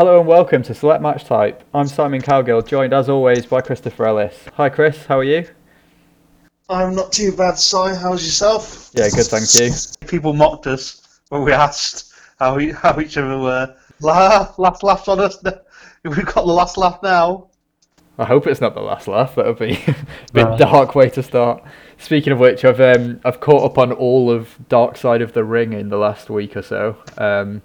Hello and welcome to Select Match Type. I'm Simon Cowgill, joined as always by Christopher Ellis. Hi Chris, how are you? I'm not too bad, Si. How's yourself? Yeah, good, thank you. People mocked us when we asked how we, how each other were. La, last laugh on us. We've got the last laugh now. I hope it's not the last laugh. That would be a bit No. dark way to start. Speaking of which, I've um, I've caught up on all of Dark Side of the Ring in the last week or so. Um,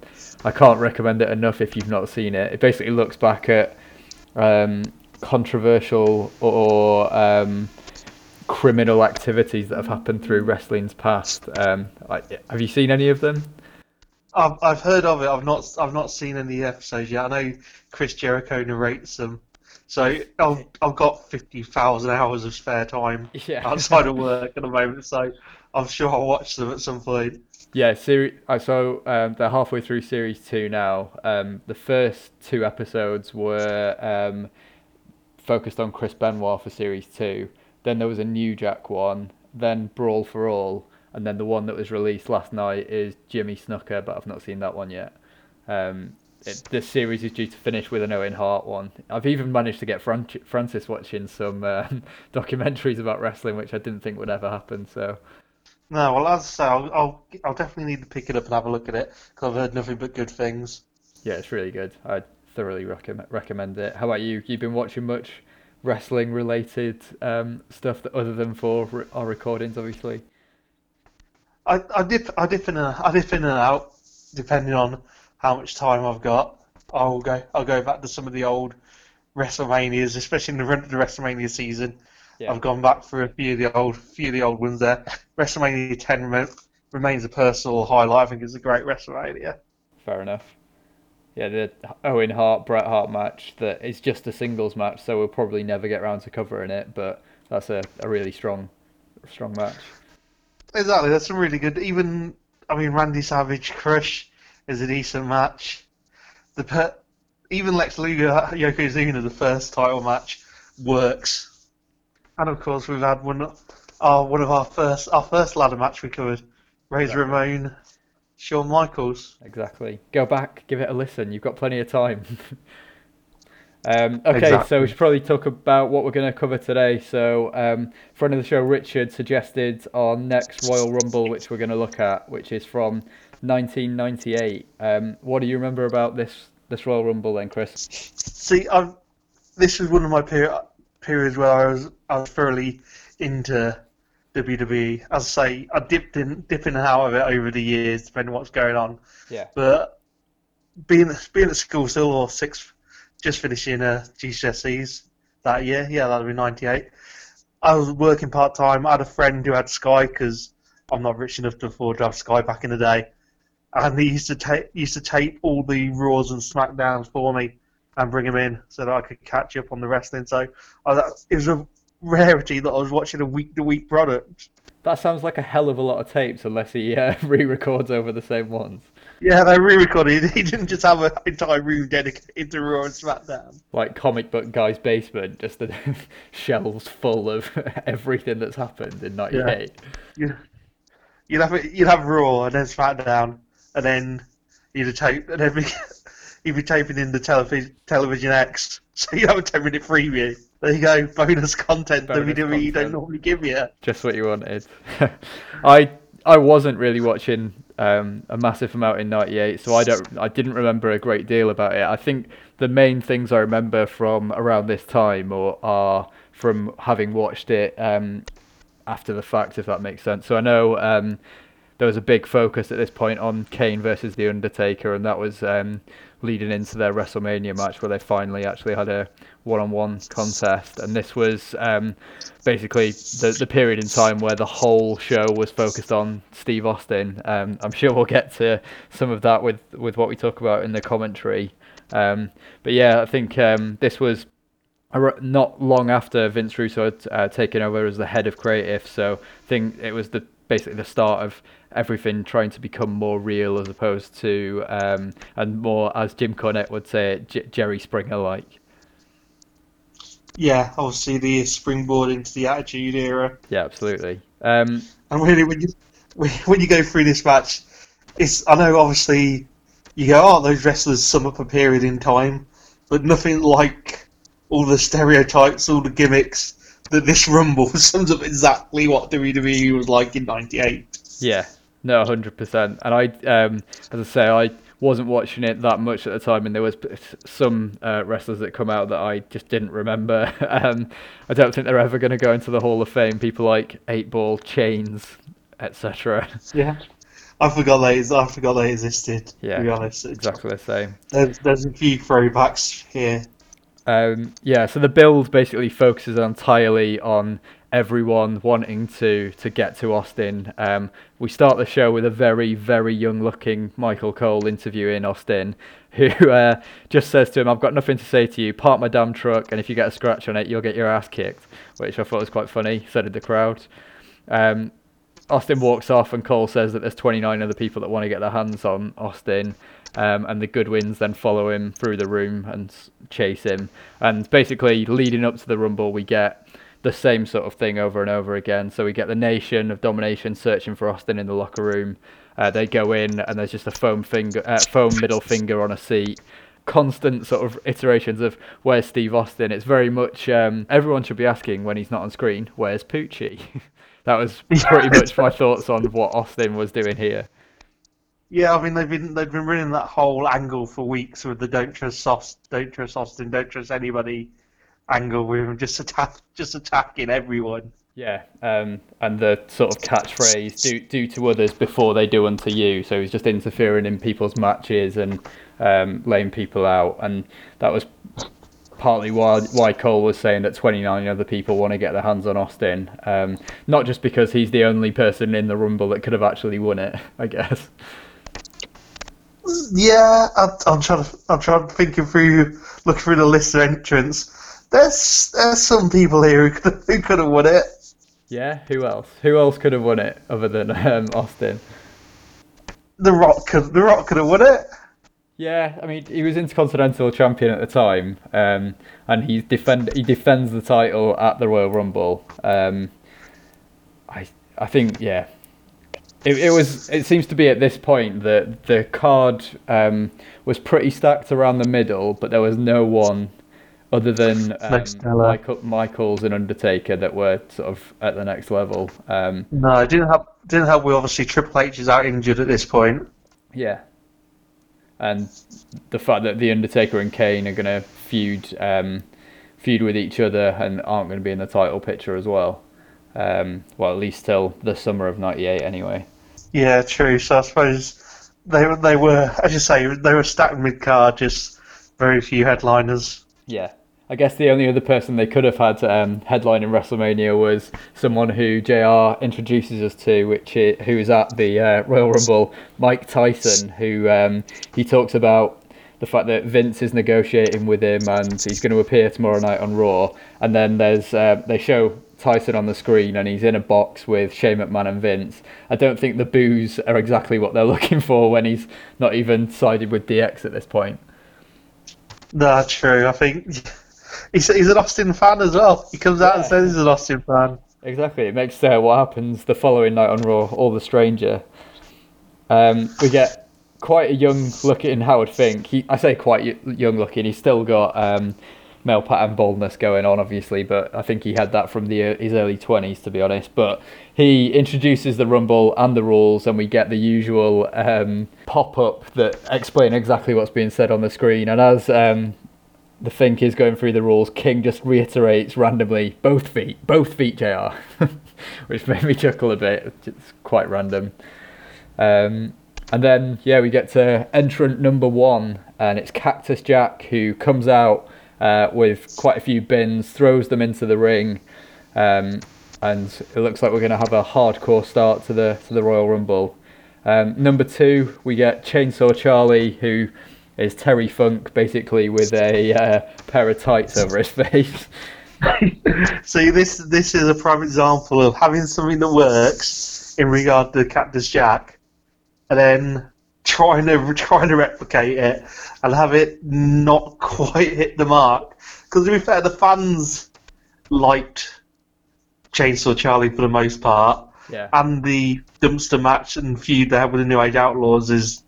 I can't recommend it enough if you've not seen it. It basically looks back at um, controversial or um, criminal activities that have happened through wrestling's past. Um, I, have you seen any of them? I've, I've heard of it. I've not I've not seen any episodes yet. I know Chris Jericho narrates them, so I've, I've got fifty thousand hours of spare time Yeah. outside of work at the moment. So I'm sure I'll watch them at some point. Yeah, seri- uh, so um, they're halfway through series two now. Um, the first two episodes were um, focused on Chris Benoit for series two. Then there was a New Jack one, then Brawl for All, and then the one that was released last night is Jimmy Snuka, but I've not seen that one yet. Um, it, this series is due to finish with an Owen Hart one. I've even managed to get Fran- Francis watching some um documentaries about wrestling, which I didn't think would ever happen. So No, well, as I say, I'll, I'll, I'll definitely need to pick it up and have a look at it because I've heard nothing but good things. Yeah, it's really good. I thoroughly recommend recommend it. How about you? You've been watching much wrestling related um, stuff that other than for re- our recordings, obviously. I, I dip I dip in and I dip in and out depending on how much time I've got. I'll go I'll go back to some of the old WrestleManias, especially in the run of the WrestleMania season. Yeah. I've gone back for a few of the old few of the old ones there. WrestleMania 10 rem- remains a personal highlight. I think it's a great WrestleMania. Fair enough. Yeah, the Owen Hart Bret Hart match that is just a singles match, so we'll probably never get around to covering it. But that's a, a really strong strong match. Exactly, that's some really good. Even I mean, Randy Savage Crush is a decent match. The per- even Lex Luger Yokozuna, the first title match, works. And of course, we've had one, our one of our first our first ladder match we covered, Razor Ramon, Shawn Michaels. Exactly. Go back, give it a listen. You've got plenty of time. um, okay, so we should probably talk about what we're going to cover today. So, um, friend of the show, Richard, suggested our next Royal Rumble, which we're going to look at, which is from 1998. Um, what do you remember about this this Royal Rumble, then, Chris? See, I've, this was one of my peri- periods where I was I was thoroughly into WWE. As I say, I dipped in dip in and out of it over the years, depending on what's going on. Yeah. But being being at school still, or six, just finishing uh, GCSEs that year, yeah, that'll be '98. I was working part time. I had a friend who had Sky because I'm not rich enough to afford to have Sky back in the day, and he used to tape used to tape all the Raws and Smackdowns for me and bring them in so that I could catch up on the wrestling. So I, that, it was a rarity that I was watching a week to week product. That sounds like a hell of a lot of tapes, unless he uh, re-records over the same ones. Yeah, they re-recorded. He didn't just have an entire room dedicated to Raw and SmackDown. Like comic book guy's basement, just the shelves full of everything that's happened in '98. You, you'd have you'd have Raw and then SmackDown, and then you'd have tape, and then you'd be taping in the television television X. So you have a ten minute preview. There you go, bonus content Bonus WWE don't normally give you. just what you wanted. I I wasn't really watching um, a massive amount in '98, so I don't I didn't remember a great deal about it. I think the main things I remember from around this time or are from having watched it um, after the fact, if that makes sense. So I know um, there was a big focus at this point on Kane versus The Undertaker, and that was um, leading into their WrestleMania match where they finally actually had a one-on-one contest. And this was um, basically the the period in time where the whole show was focused on Steve Austin. Um, I'm sure we'll get to some of that with with what we talk about in the commentary. Um, but yeah, I think um, this was not long after Vince Russo had uh, taken over as the head of creative. So I think it was the basically the start of everything trying to become more real as opposed to um, and more, as Jim Cornette would say, J- Jerry Springer like. Yeah, obviously the springboard into the Attitude Era. Yeah, absolutely. Um, And really, when you when you go through this match, it's I know obviously you go, oh, those wrestlers sum up a period in time, but nothing like all the stereotypes, all the gimmicks that this Rumble sums up exactly what WWE was like in '98. Yeah, no, hundred percent. And I, um, as I say, I wasn't watching it that much at the time, and there was some uh, wrestlers that come out that I just didn't remember. um, I don't think they're ever going to go into the Hall of Fame. People like Eight Ball, Chains, etc. Yeah. I forgot they I forgot they existed. Yeah, to be honest, exactly the same. There's, there's a few throwbacks here. Um, yeah, so the build basically focuses entirely on everyone wanting to to get to Austin. Um, we start the show with a very very young looking Michael Cole interviewing Austin, who uh, just says to him, "I've got nothing to say to you. Park my damn truck, and if you get a scratch on it, you'll get your ass kicked." Which I thought was quite funny. So did the crowd. Um, Austin walks off, and Cole says that there's 29 other people that want to get their hands on Austin. Um, and the Godwinns then follow him through the room and chase him. And basically, leading up to the Rumble, we get the same sort of thing over and over again. So we get the Nation of Domination searching for Austin in the locker room. Uh, they go in, and there's just a foam finger, uh, foam middle finger on a seat. Constant sort of iterations of where's Steve Austin. It's very much um, everyone should be asking when he's not on screen, where's Poochie? that was pretty much my thoughts on what Austin was doing here. Yeah, I mean they've been they've been running that whole angle for weeks with the don't trust Austin, don't trust Austin, don't trust anybody angle with him just attack just attacking everyone. Yeah, um, and the sort of catchphrase "do do to others before they do unto you." So he's just interfering in people's matches and um, laying people out, and that was partly why why Cole was saying that 29 other people want to get their hands on Austin. Um, not just because he's the only person in the Rumble that could have actually won it, I guess. Yeah, I'm, I'm trying to I'm trying to thinking through looking through the list of entrants. There's there's some people here who could who could have won it. Yeah, who else? Who else could have won it other than um, Austin? The Rock could the Rock could have won it. Yeah, I mean he was Intercontinental Champion at the time, um, and he defend he defends the title at the Royal Rumble. Um, I I think yeah, it, it was. It seems to be at this point that the card um, was pretty stacked around the middle, but there was no one other than um, Michael, Michaels and Undertaker that were sort of at the next level. Um, no, it didn't help. Didn't help. We obviously Triple H is out injured at this point. Yeah, and the fact that the Undertaker and Kane are going to feud um, feud with each other and aren't going to be in the title picture as well. Um, well, at least till the summer of '98, anyway. Yeah, true. So I suppose they they were, as you say, they were stacked mid card, just very few headliners. Yeah. I guess the only other person they could have had um, headline in WrestleMania was someone who JR introduces us to, which is, who is at the uh, Royal Rumble, Mike Tyson, who um, he talks about the fact that Vince is negotiating with him and he's going to appear tomorrow night on Raw. And then there's uh, they show Tyson on the screen and he's in a box with Shane McMahon and Vince. I don't think the boos are exactly what they're looking for when he's not even sided with DX at this point. That's true. I think he's, he's an Austin fan as well. He comes out yeah. and says he's an Austin fan. Exactly. It makes uh, what happens the following night on Raw all the stranger. Um, we get quite a young looking Howard Fink. He, I say quite young looking. He's still got um, male pattern baldness going on, obviously, but I think he had that from the his early twenties, to be honest. But he introduces the rumble and the rules, and we get the usual um, pop up that explain exactly what's being said on the screen. And as um, the Fink is going through the rules, King just reiterates randomly both feet, both feet, Jr., which made me chuckle a bit. It's quite random. Um, and then yeah, we get to entrant number one, and it's Cactus Jack who comes out uh, with quite a few bins, throws them into the ring, um, and it looks like we're going to have a hardcore start to the to the Royal Rumble. Um, number two, we get Chainsaw Charlie, who is Terry Funk, basically with a uh, pair of tights over his face. See, this this is a prime example of having something that works in regard to Cactus Jack, and then trying to trying to replicate it and have it not quite hit the mark. Because to be fair, the fans liked Chainsaw Charlie for the most part, yeah. and the dumpster match and feud they had with the New Age Outlaws is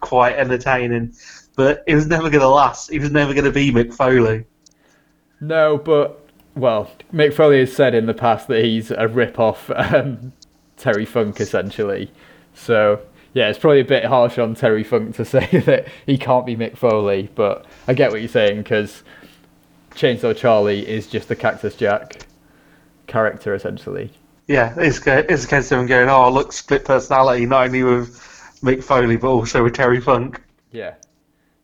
quite entertaining, but it was never going to last. He was never going to be Mick Foley. No, but well, Mick Foley has said in the past that he's a rip-off um, Terry Funk essentially. So yeah, it's probably a bit harsh on Terry Funk to say that he can't be Mick Foley, but I get what you're saying because Chainsaw Charlie is just the Cactus Jack character essentially. Yeah, it's, it's a case of him going, oh, look, split personality, not only with Mick Foley, but also with Terry Funk. Yeah,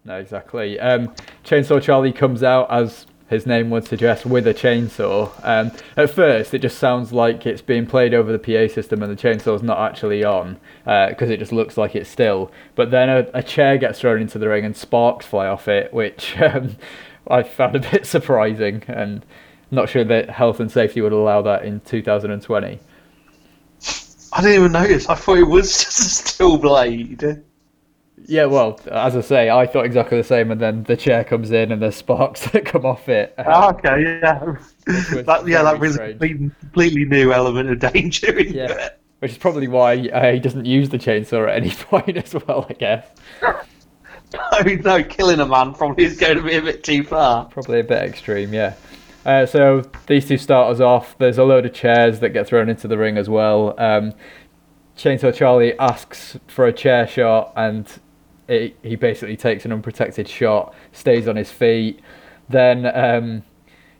no, exactly. Um, Chainsaw Charlie comes out as his name would suggest, with a chainsaw. Um, at first, it just sounds like it's being played over the PA system and the chainsaw's not actually on because uh, it just looks like it's still. But then a, a, chair gets thrown into the ring and sparks fly off it, which um, I found a bit surprising and not sure that health and safety would allow that in 2020. I didn't even notice. I thought it was just a steel blade. Yeah, well, as I say, I thought exactly the same, and then the chair comes in and there's sparks that come off it. Oh, okay, yeah, that, yeah, that brings a completely, new element of danger yeah. it. Which is probably why uh, he doesn't use the chainsaw at any point as well, I guess. no, no, killing a man probably is going to be a bit too far. Probably a bit extreme, yeah. Uh, so these two start us off. There's a load of chairs that get thrown into the ring as well. Um, Chainsaw Charlie asks for a chair shot, and it, he basically takes an unprotected shot, stays on his feet. Then um,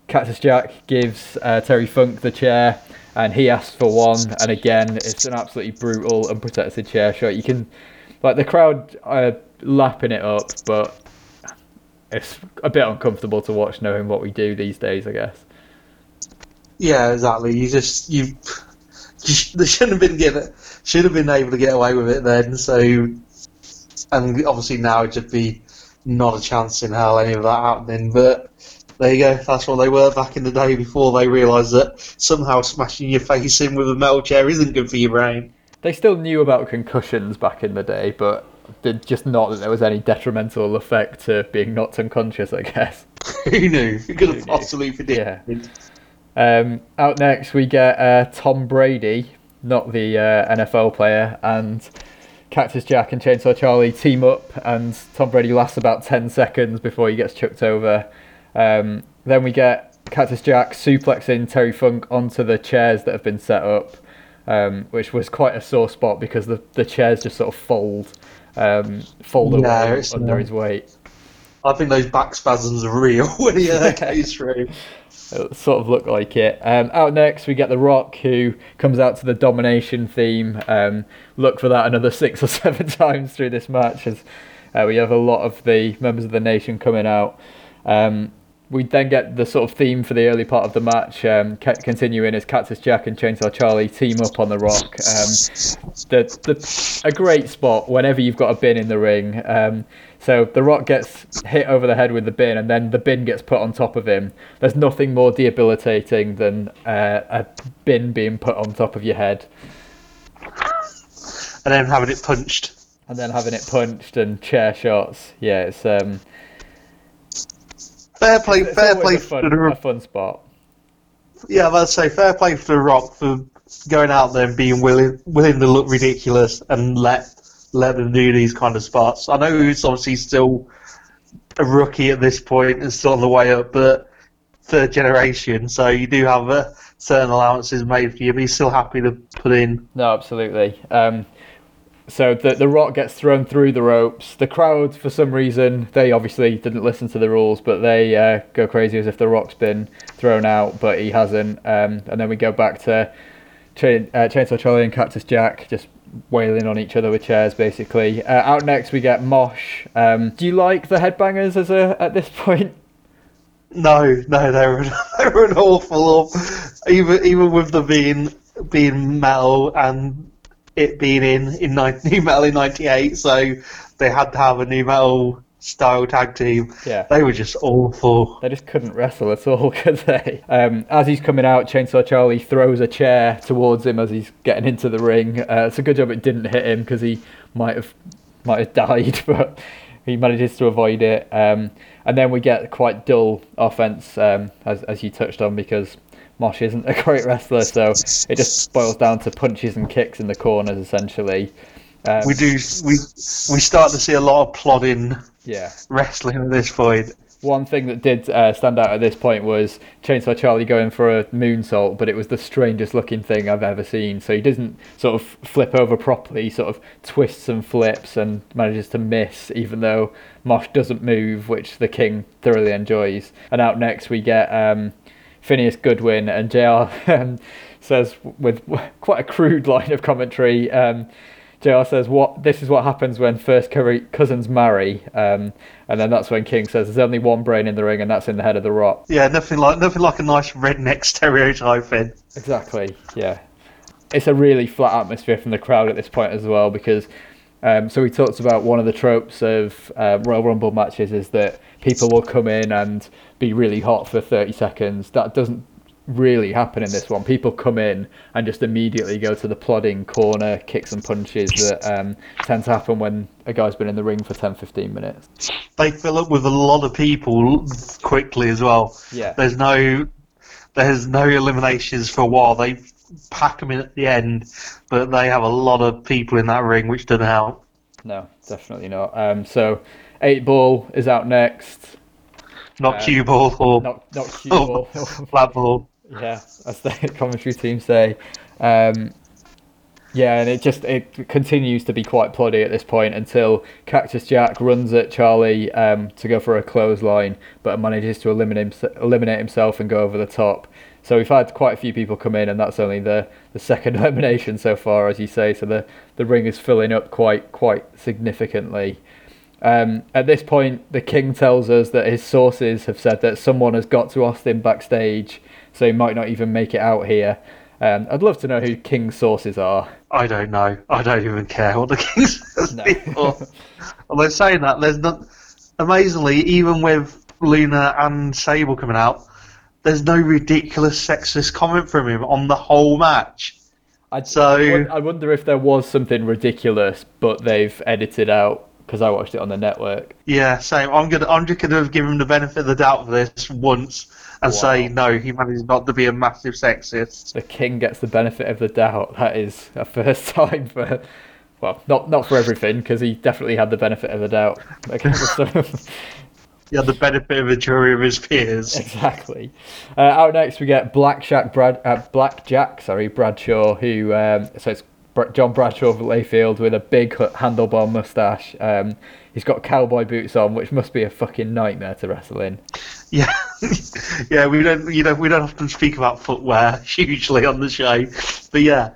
Cactus Jack gives uh, Terry Funk the chair, and he asks for one. And again, it's an absolutely brutal, unprotected chair shot. You can, like, the crowd are lapping it up, but it's a bit uncomfortable to watch knowing what we do these days, I guess. Yeah, exactly. You just you, you they shouldn't have been given should have been able to get away with it then. So and obviously now it'd be not a chance in hell any of that happening. But there you go. That's what they were back in the day before they realised that somehow smashing your face in with a metal chair isn't good for your brain. They still knew about concussions back in the day, but just not that there was any detrimental effect to being knocked unconscious. I guess. Who knew? Who could have possibly predicted? Yeah. Um, out next, we get uh, Tom Brady, not the uh, NFL player, and Cactus Jack and Chainsaw Charlie team up, and Tom Brady lasts about 10 seconds before he gets chucked over. Um, then we get Cactus Jack suplexing Terry Funk onto the chairs that have been set up, um, which was quite a sore spot because the, the chairs just sort of fold, um, fold away under his weight. I think those back spasms are real when he uh, goes through. Sort of look like it. Um, out next, we get The Rock, who comes out to the domination theme. Um, look for that another six or seven times through this match, as uh, we have a lot of the members of the nation coming out. Um, we then get the sort of theme for the early part of the match, um, continuing as Cactus Jack and Chainsaw Charlie team up on the Rock. Um, the, the, a great spot whenever you've got a bin in the ring. Um, so the Rock gets hit over the head with the bin, and then the bin gets put on top of him. There's nothing more debilitating than uh, a bin being put on top of your head. And then having it punched. And then having it punched and chair shots. Yeah, it's um. Fair play, it's fair play a fun, for the, a fun spot. Yeah, I'd say fair play for the Rock for going out there and being willing willing to look ridiculous and let let them do these kind of spots. I know he's obviously still a rookie at this point and still on the way up, but third generation, so you do have uh, certain allowances made for you, but he's still happy to put in. No, absolutely. Um, so the the rock gets thrown through the ropes. The crowd, for some reason, they obviously didn't listen to the rules, but they uh, go crazy as if the rock's been thrown out, but he hasn't. Um, and then we go back to Chain, uh, Chainsaw Charlie and Cactus Jack just wailing on each other with chairs, basically. Uh, out next, we get Mosh. Um, do you like the Headbangers as a at this point? No, no, they were they were an awful, even even with the being being metal and it being in in new metal in '98, so they had to have a new metal style tag team. Yeah. They were just awful. They just couldn't wrestle at all, could they? Um, as he's coming out, Chainsaw Charlie throws a chair towards him as he's getting into the ring. Uh, it's a good job it didn't hit him because he might have might have died, but he manages to avoid it. Um, and then we get quite dull offense, um, as as you touched on, because Mosh isn't a great wrestler, so it just boils down to punches and kicks in the corners essentially. Um, We do. We we start to see a lot of plodding Yeah. wrestling at this point. One thing that did uh, stand out at this point was Chainsaw Charlie going for a moonsault, but it was the strangest looking thing I've ever seen. So he doesn't sort of flip over properly, he sort of twists and flips and manages to miss, even though Mosh doesn't move, which the King thoroughly enjoys. And out next we get um, Phineas Godwinn, and JR um, says, with quite a crude line of commentary, um, JR says, "What? This is what happens when first cousins marry." Um, and then that's when King says, "There's only one brain in the ring, and that's in the head of the Rock." Yeah, nothing like nothing like a nice redneck stereotype. Then Exactly. Yeah. It's a really flat atmosphere from the crowd at this point as well because. Um, so we talked about one of the tropes of uh, Royal Rumble matches is that people will come in and be really hot for 30 seconds. That doesn't really happen in this one. People come in and just immediately go to the plodding corner kicks and punches that um, tend to happen when a guy's been in the ring for 10 15 minutes. they fill up with a lot of people quickly as well. Yeah. There's no there's no eliminations for a while. They pack them in at the end, but they have a lot of people in that ring, which doesn't help. No, definitely not. Um, so, 8 Ball is out next. Not Uh, cue ball or Not, not cue ball. flat ball. Yeah, as the commentary team say. Um, yeah, and it just it continues to be quite ploddy at this point until Cactus Jack runs at Charlie um, to go for a clothesline, but manages to eliminate eliminate himself and go over the top. So we've had quite a few people come in, and that's only the, the second elimination so far, as you say. So the, the ring is filling up quite quite significantly. Um, at this point, the king tells us that his sources have said that someone has got to Austin backstage, so he might not even make it out here. Um, I'd love to know who King's sources are. I don't know. I don't even care what the Kings says No. Although saying that, there's not. Amazingly, even with Luna and Sable coming out, there's no ridiculous sexist comment from him on the whole match. I'd, So- I wonder if there was something ridiculous, but they've edited out because I watched it on the network. Yeah, same. I'm gonna. I'm just gonna give him the benefit of the doubt for this once and say no. He managed not to be a massive sexist. The king gets the benefit of the doubt. That is a first time for, well, not not for everything because he definitely had the benefit of the doubt. He had the benefit of a jury of his peers. Exactly. Uh, out next, we get Black Jack Brad, uh, Black Jack, sorry, Bradshaw, who um, so it's John Bradshaw of Layfield with a big handlebar mustache. Um, he's got cowboy boots on, which must be a fucking nightmare to wrestle in. Yeah, yeah. We don't. You know, we don't often speak about footwear hugely on the show, but yeah,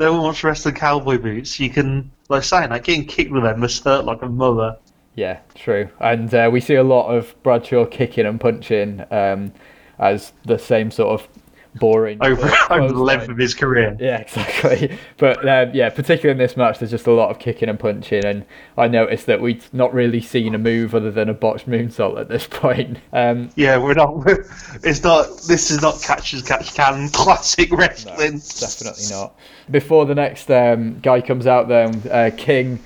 no one wants to wrestle in cowboy boots. You can, like saying that, getting kicked with them must hurt like a mother. Yeah, true. And uh, we see a lot of Bradshaw kicking and punching um, as the same sort of boring Over, over the length of his career. Yeah, exactly. But um, yeah, particularly in this match, there's just a lot of kicking and punching, and I noticed that we'd not really seen a move other than a botched moonsault at this point. Um, Yeah, we're not. We're, it's not. This is not catch as catch can classic wrestling. definitely not. Before the next um, guy comes out, then uh, King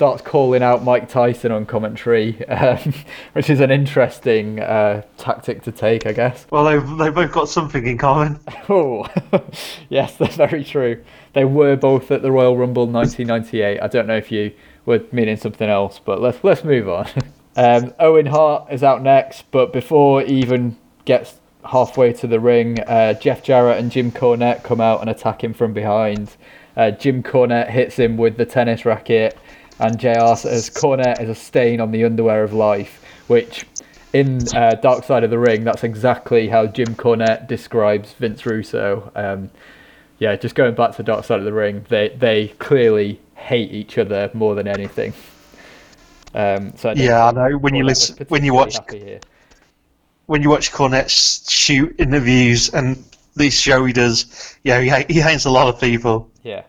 starts calling out Mike Tyson on commentary, um, which is an interesting uh, tactic to take, I guess. Well, they've they both got something in common. Oh, yes, that's very true. They were both at the Royal Rumble 1998. I don't know if you were meaning something else, but let's let's move on. Um, Owen Hart is out next, but before he even gets halfway to the ring, uh, Jeff Jarrett and Jim Cornette come out and attack him from behind. Uh, Jim Cornette hits him with the tennis racket, and JR says Cornette is a stain on the underwear of life, which in uh, Dark Side of the Ring, that's exactly how Jim Cornette describes Vince Russo. Um, yeah, just going back to Dark Side of the Ring, they they clearly hate each other more than anything. Um, so I Yeah, I know. When you Cornette was listen, when you watch, when you watch Cornette shoot interviews and this show he does, yeah, he, he hates a lot of people. Yeah,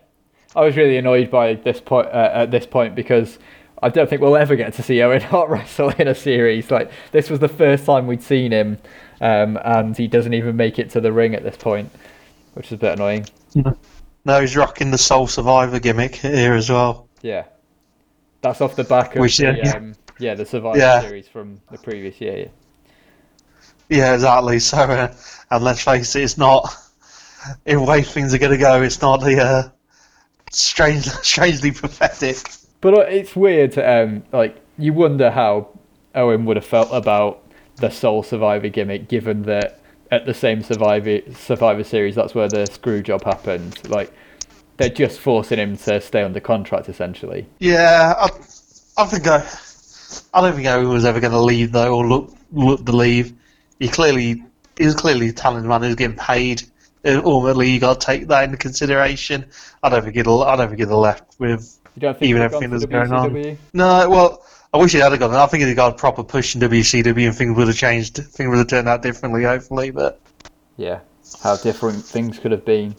I was really annoyed by this point uh, at this point because I don't think we'll ever get to see Owen Hart wrestle in a series. Like this was the first time we'd seen him, um, and he doesn't even make it to the ring at this point, which is a bit annoying. No, he's rocking the Sole Survivor gimmick here as well. Yeah, that's off the back of the, yeah. um, yeah the Survivor Yeah. series from the previous year. Yeah. Yeah, exactly. So, uh, and let's face it, it's not. In way things are going to go, it's not the uh, strange, strangely pathetic. But it's weird. Um, like you wonder how Owen would have felt about the sole survivor gimmick, given that at the same Survivor Survivor Series, that's where the screw job happened. Like they're just forcing him to stay under contract, essentially. Yeah, I, I think I, I don't think Owen was ever going to leave though, or look look to leave. He clearly, he was clearly a talented man who's getting paid. Uh, Ultimately, you got to take that into consideration. I don't think it'll. I don't think it'll left with You don't think even everything that's going on. No, well, I wish he had gone. I think he'd got a proper push in WCW and things would have changed. Things would have turned out differently, hopefully. But Yeah, how different things could have been.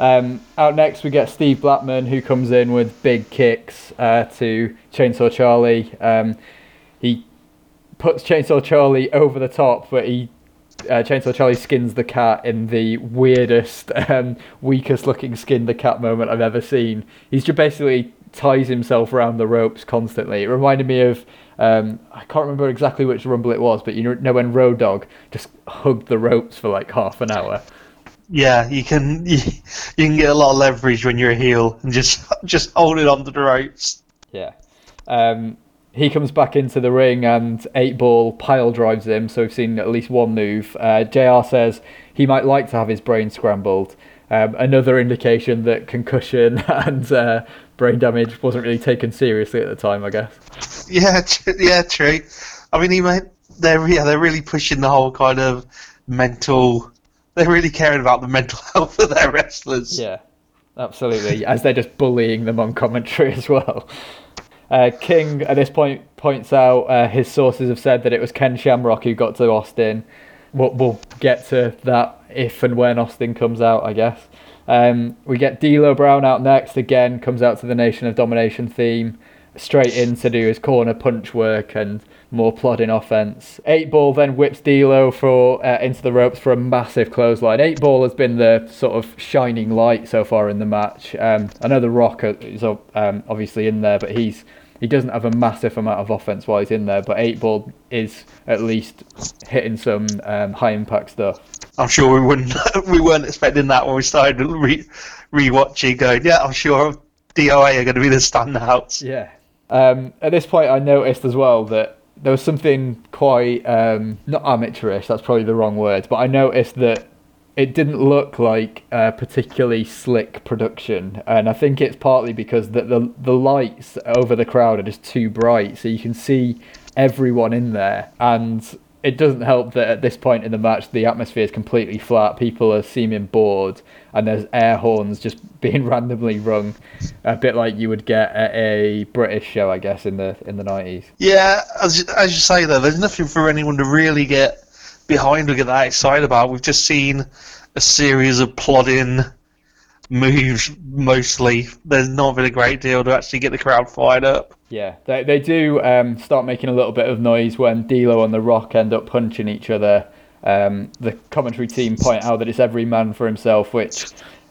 Um, out next, we get Steve Blackman, who comes in with big kicks uh, to Chainsaw Charlie. Um, he puts Chainsaw Charlie over the top, but he uh, Chainsaw Charlie skins the cat in the weirdest, um, weakest looking skin the cat moment I've ever seen. He's just basically ties himself around the ropes constantly. It reminded me of um, I can't remember exactly which rumble it was, but you know when Road Dog just hugged the ropes for like half an hour. yeah, you can you, you can get a lot of leverage when you're a heel and just just hold it onto the ropes. Yeah. Um, he comes back into the ring and eight ball pile drives him. So we've seen at least one move. Uh, Jr. says he might like to have his brain scrambled. Um, another indication that concussion and uh, brain damage wasn't really taken seriously at the time, I guess. Yeah, tr- yeah, true. I mean, he might, they're yeah, they're really pushing the whole kind of mental. They're really caring about the mental health of their wrestlers. Yeah, absolutely. As they're just bullying them on commentary as well. Uh, King at this point points out uh, his sources have said that it was Ken Shamrock who got to Austin. We'll, we'll get to that if and when Austin comes out, I guess. Um, we get D'Lo Brown out next. Again, comes out to the Nation of Domination theme. Straight in to do his corner punch work and more plodding offense. Eight Ball then whips D'Lo for uh, into the ropes for a massive clothesline. Eight Ball has been the sort of shining light so far in the match. Um, I know the Rock is um, obviously in there, but he's he doesn't have a massive amount of offense while he's in there. But Eight Ball is at least hitting some um, high impact stuff. I'm sure we wouldn't we weren't expecting that when we started re rewatching. Going, yeah, I'm sure DOA are going to be the standouts. Yeah. Um, at this point, I noticed as well that there was something quite um, not amateurish. That's probably the wrong word, but I noticed that it didn't look like a particularly slick production, and I think it's partly because the the, the lights over the crowd are just too bright, so you can see everyone in there, and it doesn't help that at this point in the match the atmosphere is completely flat. People are seeming bored, and there's air horns just being randomly rung, a bit like you would get at a British show, I guess, in the in the nineties. Yeah, as as you say though, there's nothing for anyone to really get behind or get that excited about. We've just seen a series of plodding moves mostly. There's not been a great deal to actually get the crowd fired up. Yeah, they they do um, start making a little bit of noise when D'Lo and The Rock end up punching each other. Um, the commentary team point out that it's every man for himself, which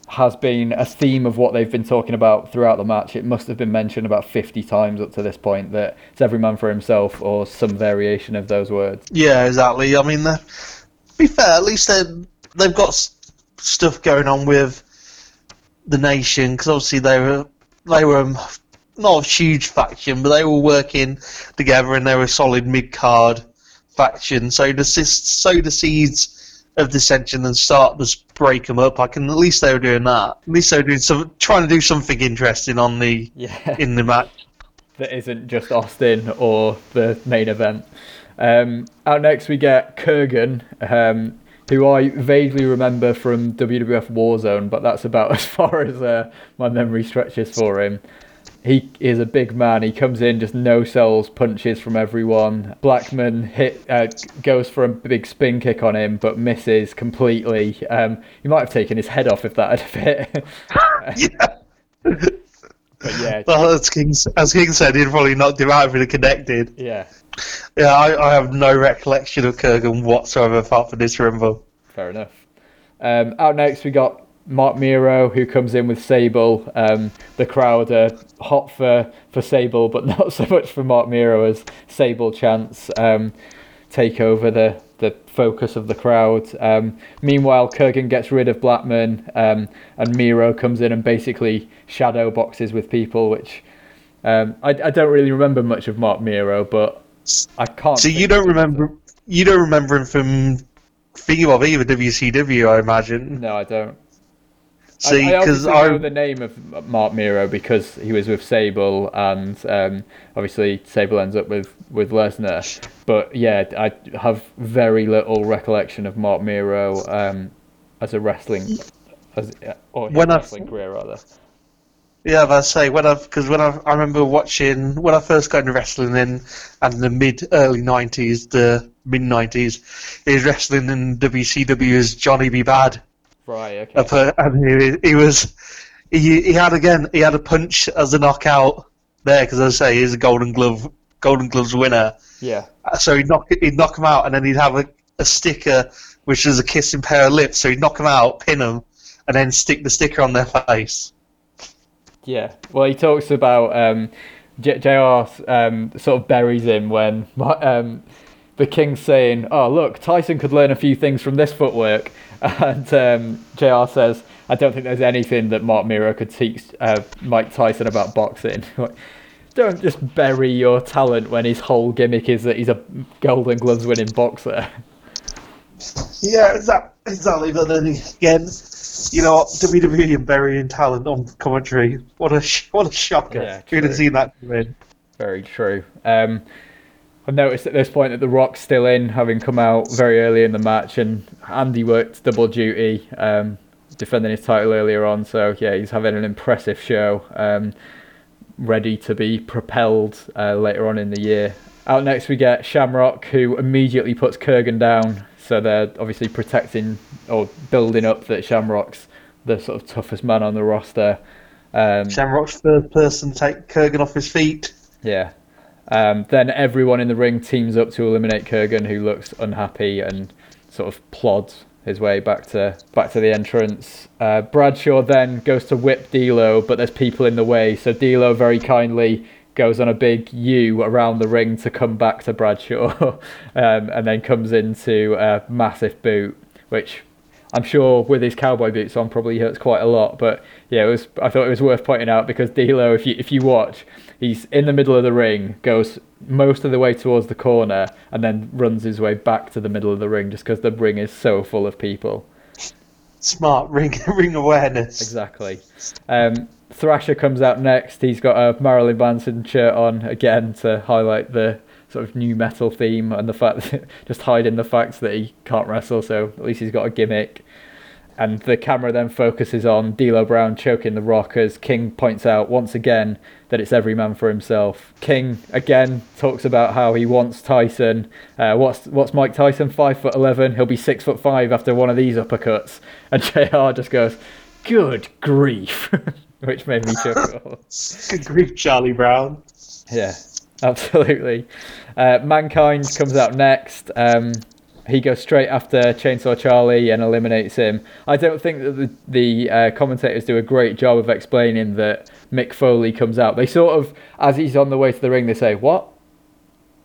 has been a theme of what they've been talking about throughout the match. It must have been mentioned about 50 times up to this point that it's every man for himself or some variation of those words. Yeah, exactly. I mean, to be fair, at least they they've got stuff going on with the nation because obviously they were they were not a huge faction, but they were working together and they were a solid mid card faction. So to s- sow the seeds of dissension and start to break them up, I can at least they were doing that. At least they were doing some trying to do something interesting on the Yeah. in the match. that isn't just Austin or the main event. Um, out next, we get Kurgan, um, who I vaguely remember from WWF Warzone, but that's about as far as uh, my memory stretches for him. He is a big man. He comes in, just no sells punches from everyone. Blackman hit uh, goes for a big spin kick on him, but misses completely. Um, he might have taken his head off if that had fit. yeah. but yeah, Well, as King, as King said, he'd probably knocked him out if he'd connected. yeah, Yeah, I, I have no recollection of Kurgan whatsoever apart from this rumble. Fair enough. Um, out next, we got Marc Mero, who comes in with Sable. Um, the crowd are hot for, for Sable, but not so much for Marc Mero as Sable chants um, take over the, the focus of the crowd. Um, meanwhile, Kurgan gets rid of Blackman, um, and Mero comes in and basically shadow boxes with people, which um, I, I don't really remember much of Marc Mero, but I can't. So you don't remember you don't remember him from thinking of either WCW, I imagine. No, I don't. See, I, I because know the name of Marc Mero because he was with Sable, and um, obviously Sable ends up with with Lesnar. But yeah, I have very little recollection of Marc Mero um, as a wrestling, as or his When I- wrestling career rather. yeah, but I say when I because when I, I remember watching when I first got into wrestling in and the mid early nineties, the mid nineties, was wrestling in WCW as Johnny B. Bad. Right. Okay. and he, he was he, he had again he had a punch as a knockout there because as I say he's a Golden Glove Golden Gloves winner. Yeah. So he'd knock he'd knock him out and then he'd have a, a sticker which is a kissing pair of lips. So he'd knock him out, pin him, and then stick the sticker on their face. Yeah. Well, he talks about um, J- Jr. Um, sort of buries him when um, the King's saying, "Oh, look, Tyson could learn a few things from this footwork," and um, Jr. says, "I don't think there's anything that Marc Mero could teach uh, Mike Tyson about boxing." Don't just bury your talent when his whole gimmick is that he's a Golden Gloves winning boxer. Yeah, exactly. But then again, you know? WWE and burying talent on commentary. What a what a shocker! Yeah, Who'd have seen that come in? Very true. Um, I've noticed at this point that The Rock's still in, having come out very early in the match, and Andy worked double duty, um, defending his title earlier on. So yeah, he's having an impressive show, um, ready to be propelled uh, later on in the year. Out next, we get Shamrock, who immediately puts Kurgan down. So they're obviously protecting or building up that Shamrock's the sort of toughest man on the roster. Um, Shamrock's first person to take Kurgan off his feet. yeah. Um, then everyone in the ring teams up to eliminate Kurgan, who looks unhappy and sort of plods his way back to back to the entrance. Uh, Bradshaw then goes to whip D'Lo, but there's people in the way, so D'Lo very kindly goes on a big U around the ring to come back to Bradshaw, um, and then comes into a massive boot, which I'm sure with his cowboy boots on probably hurts quite a lot. But yeah, it was. I thought it was worth pointing out because D'Lo, if you if you watch, he's in the middle of the ring, goes most of the way towards the corner, and then runs his way back to the middle of the ring just because the ring is so full of people. Smart ring ring awareness. Exactly. Um, Thrasher comes out next. He's got a Marilyn Manson shirt on again to highlight the sort of new metal theme and the fact that just hiding the fact that he can't wrestle. So at least he's got a gimmick. And the camera then focuses on D'Lo Brown choking the Rock as King points out once again that it's every man for himself. King again talks about how he wants Tyson. Uh, what's what's Mike Tyson? Five foot eleven. He'll be six foot five after one of these uppercuts. And Jr. just goes, "Good grief," which made me chuckle. Good grief, Charlie Brown. Yeah, absolutely. Uh, Mankind comes out next. Um, he goes straight after Chainsaw Charlie and eliminates him. I don't think that the, the uh, commentators do a great job of explaining that Mick Foley comes out. They sort of, as he's on the way to the ring, they say, What?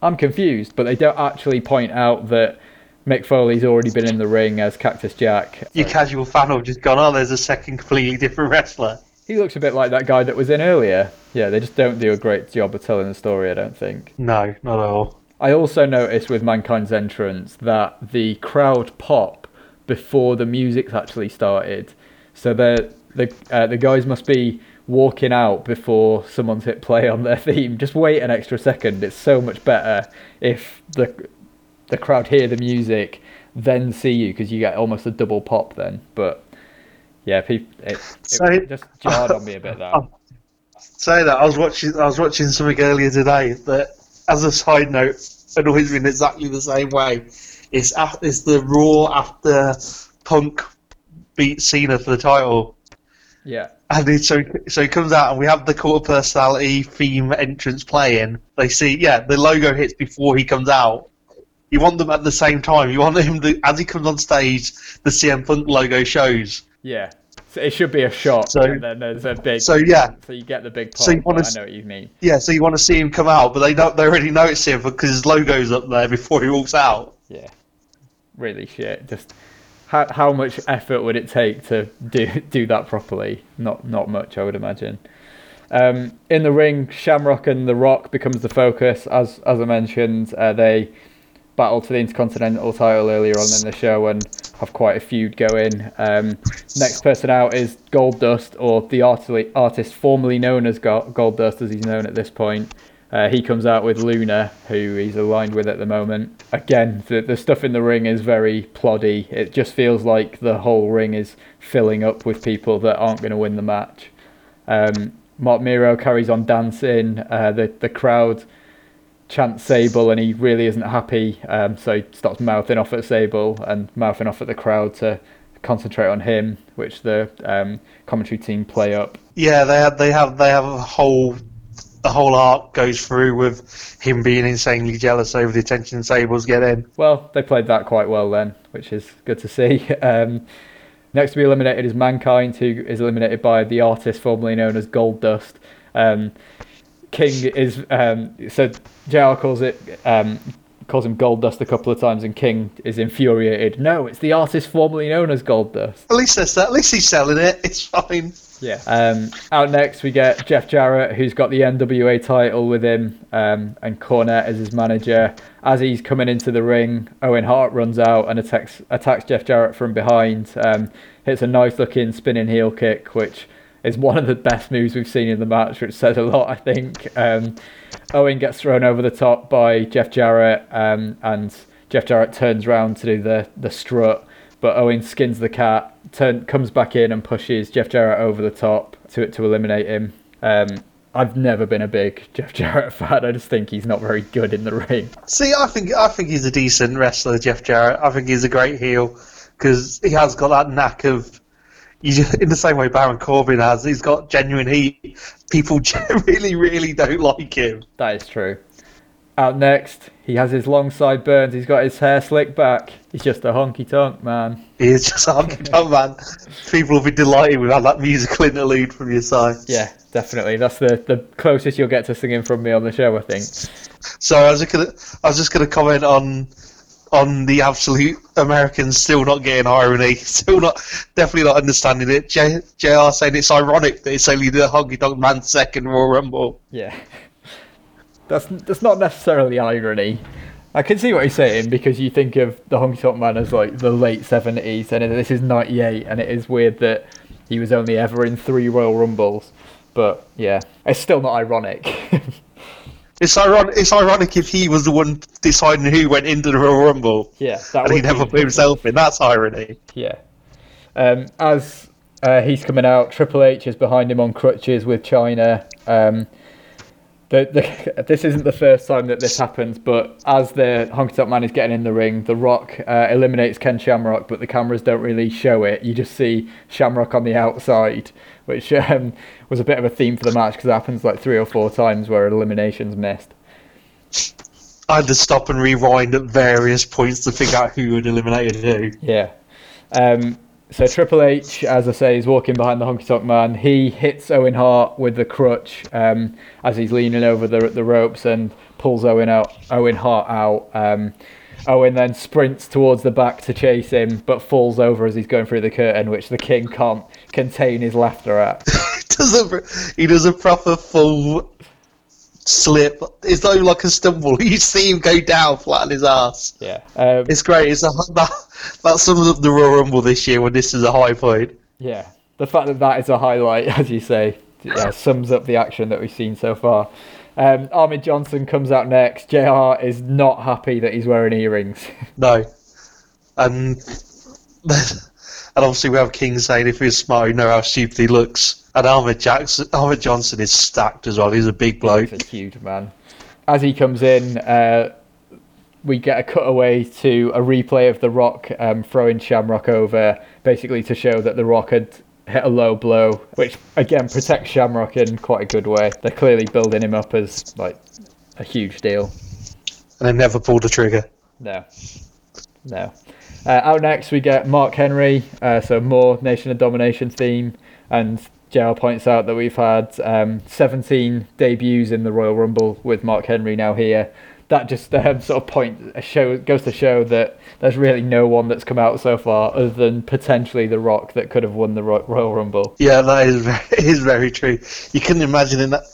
I'm confused. But they don't actually point out that Mick Foley's already been in the ring as Cactus Jack. Your casual fan will have just gone, oh, there's a second completely different wrestler. He looks a bit like that guy that was in earlier. Yeah, they just don't do a great job of telling the story, I don't think. No, not at all. I also noticed with Mankind's entrance that the crowd pop before the music's actually started. So the the uh, the guys must be walking out before someone's hit play on their theme. Just wait an extra second. It's so much better if the the crowd hear the music, then see you because you get almost a double pop then. But yeah, people, it, it So- just jarred on me a bit that. Say that I was watching. I was watching something earlier today that, as a side note, annoys me in exactly the same way. It's af- it's the Raw after Punk beat Cena for the title, Yeah, and it, so so he comes out and we have the cult of personality theme entrance playing. They see, yeah, the logo hits before he comes out. You want them at the same time. You want him to, as he comes on stage, the CM Punk logo shows. yeah. So it should be a shot. So- then there's a big. So yeah, So you get the big pop. So you wanna but I know what you mean. Yeah, so you want to see him come out, but they don't. They already notice him because his logo's up there before he walks out. Yeah. really shit. Just how how much effort would it take to do do that properly? Not not much, I would imagine. Um, in the ring, Shamrock and The Rock becomes the focus. As as I mentioned, uh, they battled for the Intercontinental title earlier on in the show and have quite a feud going. Um, next person out is Goldust, or the artist, artist formerly known as Goldust, as he's known at this point. Uh, he comes out with Luna, who he's aligned with at the moment. Again, the, the stuff in the ring is very ploddy. It just feels like the whole ring is filling up with people that aren't going to win the match. Um, Marc Mero carries on dancing. Uh, the the crowd chants Sable, and he really isn't happy. Um, so he starts mouthing off at Sable and mouthing off at the crowd to concentrate on him, which the um, commentary team play up. Yeah, they have they have they have a whole the whole arc goes through with him being insanely jealous over the attention Sable's getting. Well, they played that quite well then, which is good to see. Um, next to be eliminated is Mankind, who is eliminated by the artist formerly known as Goldust. Um, King is um, so JR calls it um, calls him Goldust a couple of times, and King is infuriated. No, it's the artist formerly known as Goldust. At least that's that. At least he's selling it. It's fine. Yeah. Um, out next, we get Jeff Jarrett, who's got the NWA title with him, um, and Cornette as his manager. As he's coming into the ring, Owen Hart runs out and attacks attacks Jeff Jarrett from behind. Um, hits a nice looking spinning heel kick, which is one of the best moves we've seen in the match, which says a lot, I think. Um, Owen gets thrown over the top by Jeff Jarrett, um, and Jeff Jarrett turns around to do the, the strut but Owen skins the cat, turn, comes back in and pushes Jeff Jarrett over the top to to eliminate him. Um, I've never been a big Jeff Jarrett fan. I just think he's not very good in the ring. See, I think I think he's a decent wrestler, Jeff Jarrett. I think he's a great heel because he has got that knack of. In the same way Baron Corbin has, he's got genuine heat. People really, really don't like him. That is true. Out next, he has his long sideburns. He's got his hair slicked back. He's just a honky tonk man. He is just a honky tonk man. People will be delighted with that musical interlude from your side. Yeah, definitely. That's the, the closest you'll get to singing from me on the show, I think. So I was just gonna I was just gonna comment on on the absolute Americans still not getting irony, still not definitely not understanding it. J, JR saying it's ironic that it's only the honky tonk man's second Royal Rumble. Yeah. That's that's not necessarily irony. I can see what he's saying because you think of the Honky Tonk Man as like the late seventies, and this is '98, and it is weird that he was only ever in three Royal Rumbles. But yeah, it's still not ironic. it's ironic. It's ironic if he was the one deciding who went into the Royal Rumble. Yeah, that and he never put himself in. That's irony. Yeah. Um, as uh, he's coming out, Triple H is behind him on crutches with Chyna. Um, the, the, this isn't the first time that this happens, but as the Honky Tonk Man is getting in the ring, The Rock uh, eliminates Ken Shamrock, but the cameras don't really show it. You just see Shamrock on the outside, which um, was a bit of a theme for the match because it happens like three or four times where an elimination's missed. I had to stop and rewind at various points to figure out who had eliminated who. Yeah. Um, so Triple H, as I say, is walking behind the honky tonk man. He hits Owen Hart with the crutch um, as he's leaning over the the ropes and pulls Owen out. Owen Hart out. Um, Owen then sprints towards the back to chase him, but falls over as he's going through the curtain, which the King can't contain his laughter at. does a, he does a proper full slip. It's not even like a stumble. You see him go down flat on his ass. Yeah, um, it's great. It's a, that, that sums up the Royal Rumble this year when this is a high point. Yeah, the fact that that is a highlight, as you say, yeah, sums up the action that we've seen so far. Um, Ahmed Johnson comes out next. JR is not happy that he's wearing earrings. No, and and obviously we have King saying if he's smart, you know how stupid he looks. And Ahmed Jackson, Ahmed Johnson is stacked as well. He's a big bloke. He's a huge man. As he comes in, uh, we get a cutaway to a replay of The Rock um, throwing Shamrock over, basically to show that The Rock had hit a low blow, which again protects Shamrock in quite a good way. They're clearly building him up as like a huge deal. And they never pulled the trigger. No, no. Uh, out next, we get Mark Henry, uh, so more Nation of Domination theme, and JR points out that we've had um, 17 debuts in the Royal Rumble with Mark Henry now here. that just um, sort of point show goes to show that there's really no one that's come out so far other than potentially The Rock that could have won the Royal Rumble. Yeah, that is very, is very true. You couldn't imagine in that.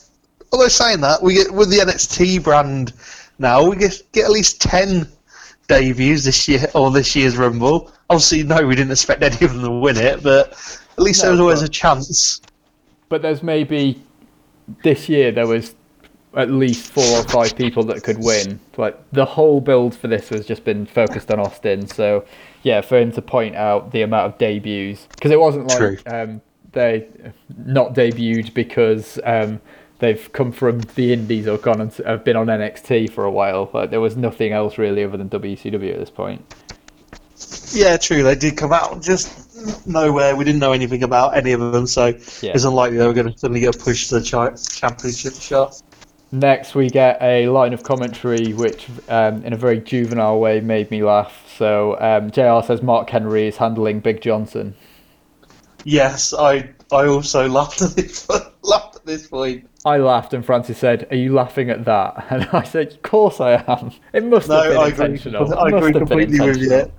Although saying that, we get with the NXT brand now, we get get at least ten debuts this year or this year's Rumble. Obviously, no, we didn't expect any of them to win it, but at least No, there was always but- a chance. But there's maybe this year there was at least four or five people that could win. Like the whole build for this has just been focused on Austin. So yeah, for him to point out the amount of debuts because it wasn't like um, they not debuted because um, they've come from the Indies or gone and have been on NXT for a while. Like there was nothing else really other than WCW at this point. Yeah, true. They did come out and just nowhere. We didn't know anything about any of them, so Yeah. it's unlikely they were going to suddenly get pushed to the chi- championship shot. Next, we get a line of commentary which, um, in a very juvenile way, made me laugh. So, um, JR says Mark Henry is handling Big Johnson. Yes, I I also laughed at this laughed at this point. I laughed, and Francis said, "Are you laughing at that?" And I said, "Of course I am. It must No, have been I agree. intentional. I agree completely with intentional." you.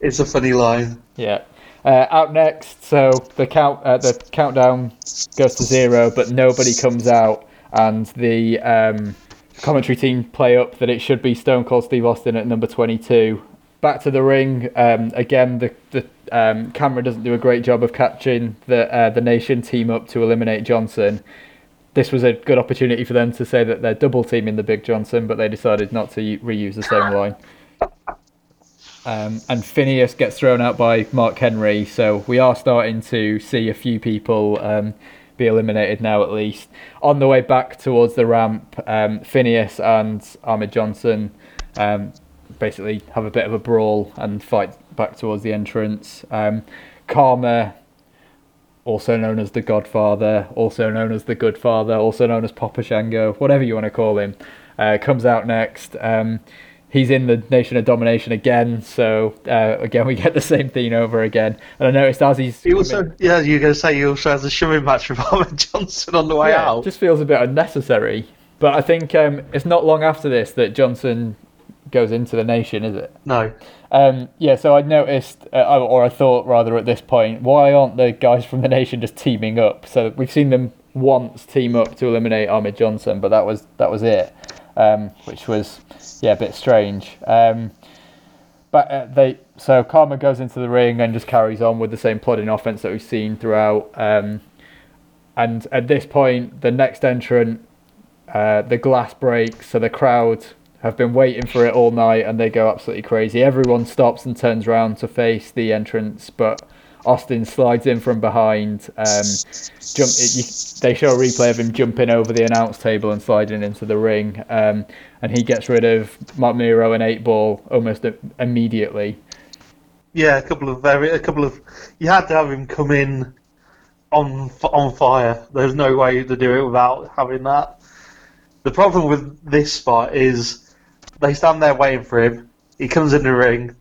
It's a funny line. Yeah. Uh, out next, so the count uh, the countdown goes to zero, but nobody comes out, and the um, commentary team play up that it should be Stone Cold Steve Austin at number twenty-two. Back to the ring. Um, again, the the um, camera doesn't do a great job of catching the uh, the Nation team up to eliminate Johnson. This was a good opportunity for them to say that they're double teaming the Big Johnson, but they decided not to reuse the same line. Um, and Phineas gets thrown out by Mark Henry, so we are starting to see a few people um, be eliminated now, at least. On the way back towards the ramp, um, Phineas and Ahmed Johnson um, basically have a bit of a brawl and fight back towards the entrance. Um, Kama, also known as the Godfather, also known as the Good Father, also known as Papa Shango, whatever you want to call him, uh, comes out next. He's in the Nation of Domination again, so uh, again we get the same theme over again. And I noticed as he's He also, yeah, you're going to say he also has a shoving match with Ahmed Johnson on the way yeah, out. just feels a bit unnecessary. But I think um, it's not long after this that Johnson goes into the Nation, is it? No, Um, yeah, so I noticed, uh, or I thought rather at this point, why aren't the guys from the nation just teaming up? So we've seen them once team up to eliminate Ahmed Johnson, but that was that was it, um, which was yeah a bit strange. Um, but uh, they so Kama goes into the ring and just carries on with the same plodding offense that we've seen throughout. Um, and at this point, the next entrant, uh, the glass breaks, so the crowd have been waiting for it all night, and they go absolutely crazy. Everyone stops and turns around to face the entrance, but Austin slides in from behind. Um, jump. It, you, they show a replay of him jumping over the announce table and sliding into the ring, um, and he gets rid of Marc Mero and Eight Ball almost immediately. yeah, a couple of very, a couple of. You had to have him come in on on fire. There's no way to do it without having that. The problem with this spot is they stand there waiting for him. He comes in the ring.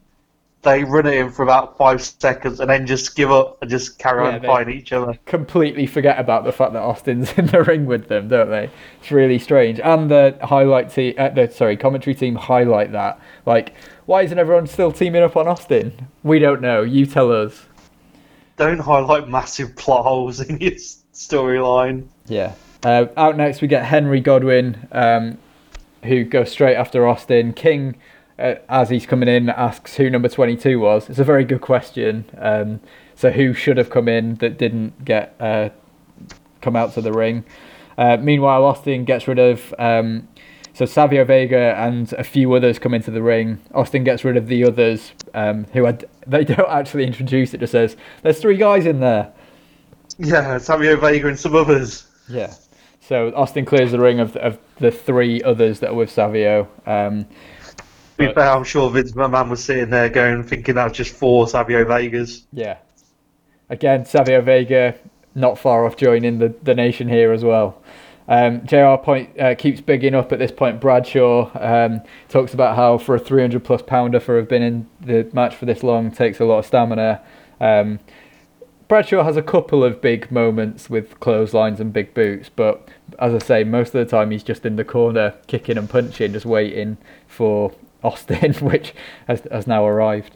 They run at him for about five seconds and then just give up and just carry Yeah, on fighting each other. completely forget about the fact that Austin's in the ring with them, don't they? It's really strange. And the highlight team, uh, the sorry, commentary team highlight that. Like, why isn't everyone still teaming up on Austin? We don't know. You tell us. Don't highlight massive plot holes in your storyline. Yeah. Uh, out next, we get Henry Godwinn, um, who goes straight after Austin. King, as he's coming in, asks who number 22 was. It's a very good question. Um, so, who should have come in that didn't get uh, come out to the ring? Uh, meanwhile, Austin gets rid of. Um, so Savio Vega and a few others come into the ring. Austin gets rid of the others um, who had, they don't actually introduce it. Just says there's three guys in there. Yeah, Savio Vega and some others. Yeah. So Austin clears the ring of of the three others that are with Savio. Um, be fair, I'm sure Vince McMahon was sitting there going, thinking that was just four Savio Vegas. yeah. Again, Savio Vega not far off joining the, the nation here as well. Um, JR point uh, keeps bigging up at this point. Bradshaw um, talks about how for a 300 plus pounder for have been in the match for this long takes a lot of stamina. Um, Bradshaw has a couple of big moments with clotheslines and big boots, but as I say, most of the time he's just in the corner kicking and punching, just waiting for Austin, which has, has now arrived.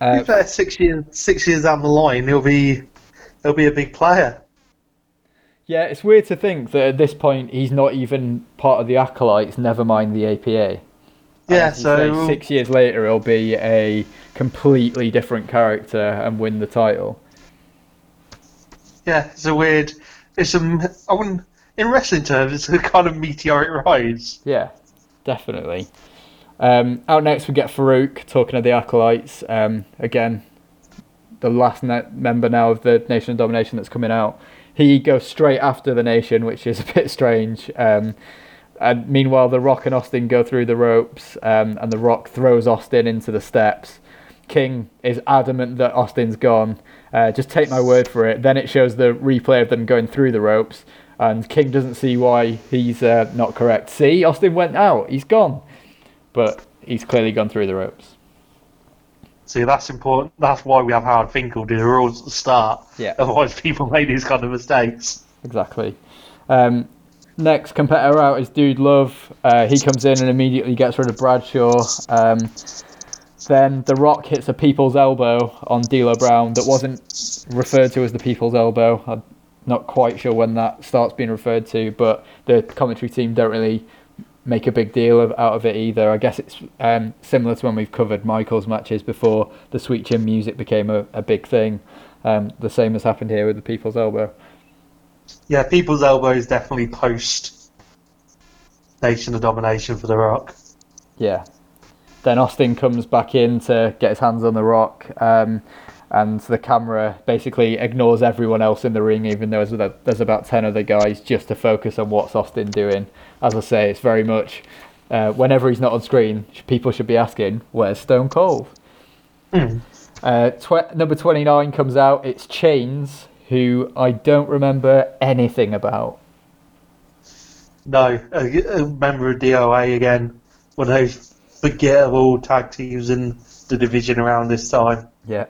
Uh, be fair, six years six years down the line, he'll be he'll be a big player. yeah, it's weird to think that at this point he's not even part of the acolytes, never mind the APA. Yeah, you say, so six years later he'll be a completely different character and win the title. yeah, it's a weird. It's a I wouldn't in wrestling terms, it's a kind of meteoric rise. Yeah, definitely. Um, out next, we get Faarooq talking of the acolytes. Um, again, the last ne- member now of the Nation of Domination that's coming out. He goes straight after the Nation, which is a bit strange. Um, and meanwhile, The Rock and Austin go through the ropes, um, and The Rock throws Austin into the steps. King is adamant that Austin's gone. Uh, just take my word for it. Then it shows the replay of them going through the ropes, and King doesn't see why he's uh, not correct. See, Austin went out. He's gone, but he's clearly gone through the ropes. See, that's important. That's why we have Howard Finkel do the rules at the start. Yeah. Otherwise, people make these kind of mistakes. Exactly. Um, next competitor out is Dude Love. Uh, he comes in and immediately gets rid of Bradshaw. Um, then The Rock hits a people's elbow on D'Lo Brown that wasn't referred to as the people's elbow. I'm not quite sure when that starts being referred to, but the commentary team don't really make a big deal of, out of it either. I guess it's um, similar to when we've covered Michaels' matches before the Sweet Chin music became a, a big thing. Um, the same has happened here with the people's elbow. Yeah, people's elbow is definitely post Nation of Domination for The Rock. Yeah. Then Austin comes back in to get his hands on the rock, um, and the camera basically ignores everyone else in the ring, even though there's, there's about 10 other guys, just to focus on what's Austin doing. As I say, it's very much uh, whenever he's not on screen, people should be asking, Where's Stone Cold? Hmm. Uh, tw- number 29 comes out. It's Chains, who I don't remember anything about. No, a, a member of DOA again. One of those forgettable tag teams in the division around this time. Yeah.